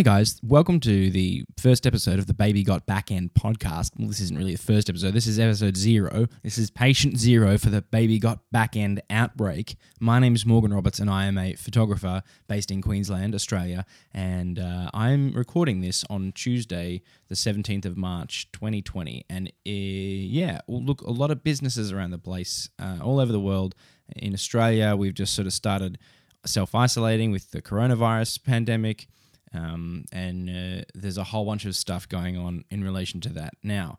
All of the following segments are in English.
Hey guys, welcome to the first episode of the Baby Got Backend podcast. Well, this isn't really the first episode, this is episode zero. This is patient zero for the Baby Got Backend outbreak. My name is Morgan Roberts and I am a photographer based in Queensland, Australia. And uh, I'm recording this on Tuesday, the 17th of March, 2020. And uh, yeah, well, look, a lot of businesses around the place, uh, all over the world. In Australia, we've just sort of started self isolating with the coronavirus pandemic. Um, and uh, there's a whole bunch of stuff going on in relation to that. Now,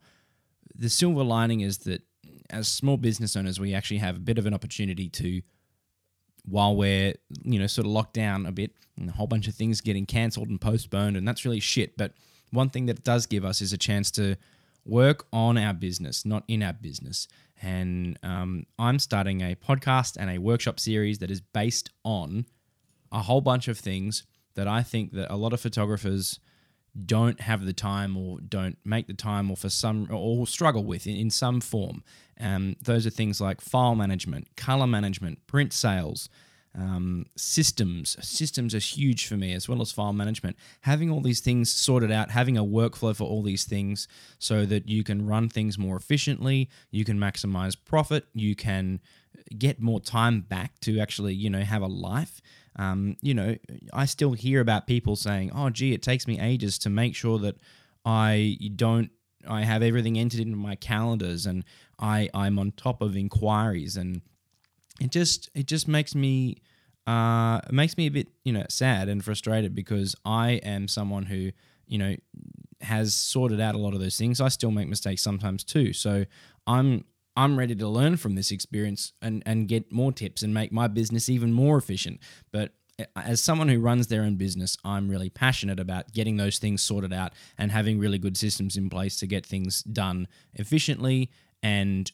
the silver lining is that as small business owners, we actually have a bit of an opportunity to, while we're, you know, sort of locked down a bit, and a whole bunch of things getting cancelled and postponed, and that's really shit. But one thing that it does give us is a chance to work on our business, not in our business. And um, I'm starting a podcast and a workshop series that is based on a whole bunch of things that I think that a lot of photographers don't have the time or don't make the time or for some or struggle with in, in some form. Um, those are things like file management, color management, print sales, um, systems. Systems are huge for me as well as file management. Having all these things sorted out, having a workflow for all these things so that you can run things more efficiently, you can maximize profit, you can get more time back to actually, you know, have a life. Um, you know, I still hear about people saying, "Oh, gee, it takes me ages to make sure that I don't, I have everything entered into my calendars and I I'm on top of inquiries." And it just it just makes me uh it makes me a bit you know sad and frustrated because I am someone who you know has sorted out a lot of those things. I still make mistakes sometimes too. So I'm I'm ready to learn from this experience and, and get more tips and make my business even more efficient. But as someone who runs their own business, I'm really passionate about getting those things sorted out and having really good systems in place to get things done efficiently and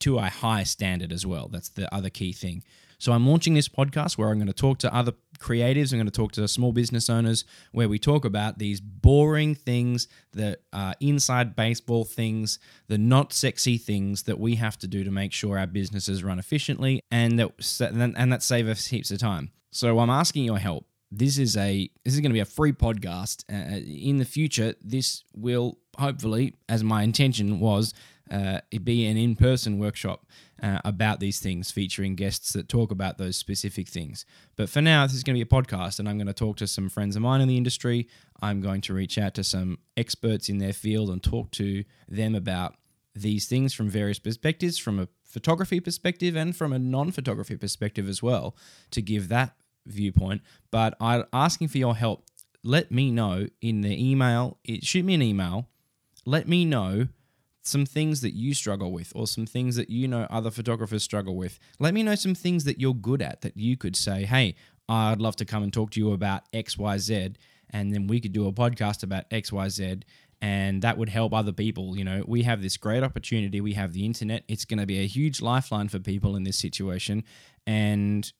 to a high standard as well. That's the other key thing. So I'm launching this podcast where I'm going to talk to other creatives. I'm going to talk to small business owners where we talk about these boring things, that are inside baseball things, the not sexy things that we have to do to make sure our businesses run efficiently and that and that save us heaps of time. So I'm asking your help. This is a this is going to be a free podcast. Uh, in the future, this will hopefully, as my intention was, uh, be an in person workshop uh, about these things, featuring guests that talk about those specific things. But for now, this is going to be a podcast, and I'm going to talk to some friends of mine in the industry. I'm going to reach out to some experts in their field and talk to them about these things from various perspectives, from a photography perspective and from a non photography perspective as well, to give that viewpoint. But I'm asking for your help. Let me know in the email, shoot me an email. Let me know some things that you struggle with or some things that you know other photographers struggle with. Let me know some things that you're good at that you could say, hey, I'd love to come and talk to you about XYZ. And then we could do a podcast about XYZ and that would help other people. You know, we have this great opportunity. We have the internet. It's going to be a huge lifeline for people in this situation. And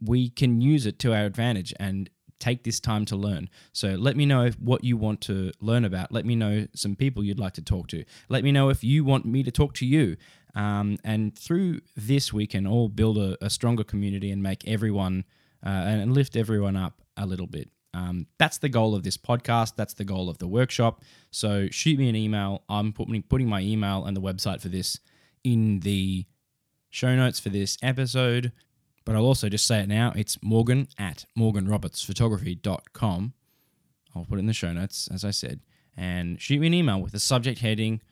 we can use it to our advantage. And take this time to learn. So let me know what you want to learn about. Let me know some people you'd like to talk to. Let me know if you want me to talk to you. Um, and through this, we can all build a, a stronger community and make everyone uh, and lift everyone up a little bit. Um, that's the goal of this podcast. That's the goal of the workshop. So shoot me an email. I'm putting, putting my email and the website for this in the show notes for this episode. But I'll also just say it now. It's morgan at morganrobertsphotography.com. I'll put it in the show notes, as I said. And shoot me an email with the subject heading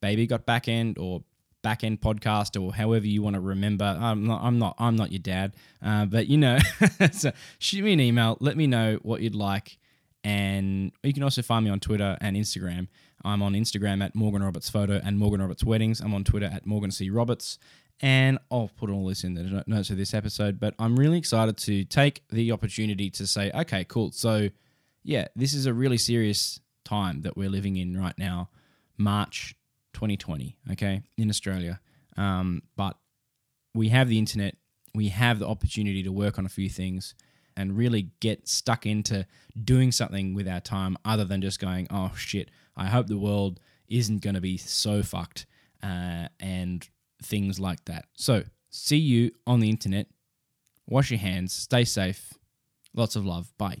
Baby Got Backend or Backend Podcast or however you want to remember. I'm not, I'm not, I'm not your dad. Uh, but you know, so shoot me an email. Let me know what you'd like. And you can also find me on Twitter and Instagram. I'm on Instagram at Morgan Roberts Photo and Morgan Roberts Weddings. I'm on Twitter at Morgan C. Roberts. And I'll put all this in the notes of this episode, but I'm really excited to take the opportunity to say, okay, cool. So, yeah, this is a really serious time that we're living in right now, March 2020, okay, in Australia. Um, but we have the internet, we have the opportunity to work on a few things and really get stuck into doing something with our time other than just going, oh shit, I hope the world isn't going to be so fucked. Uh, and things like that. So, see you on the internet. Wash your hands, stay safe. Lots of love. Bye.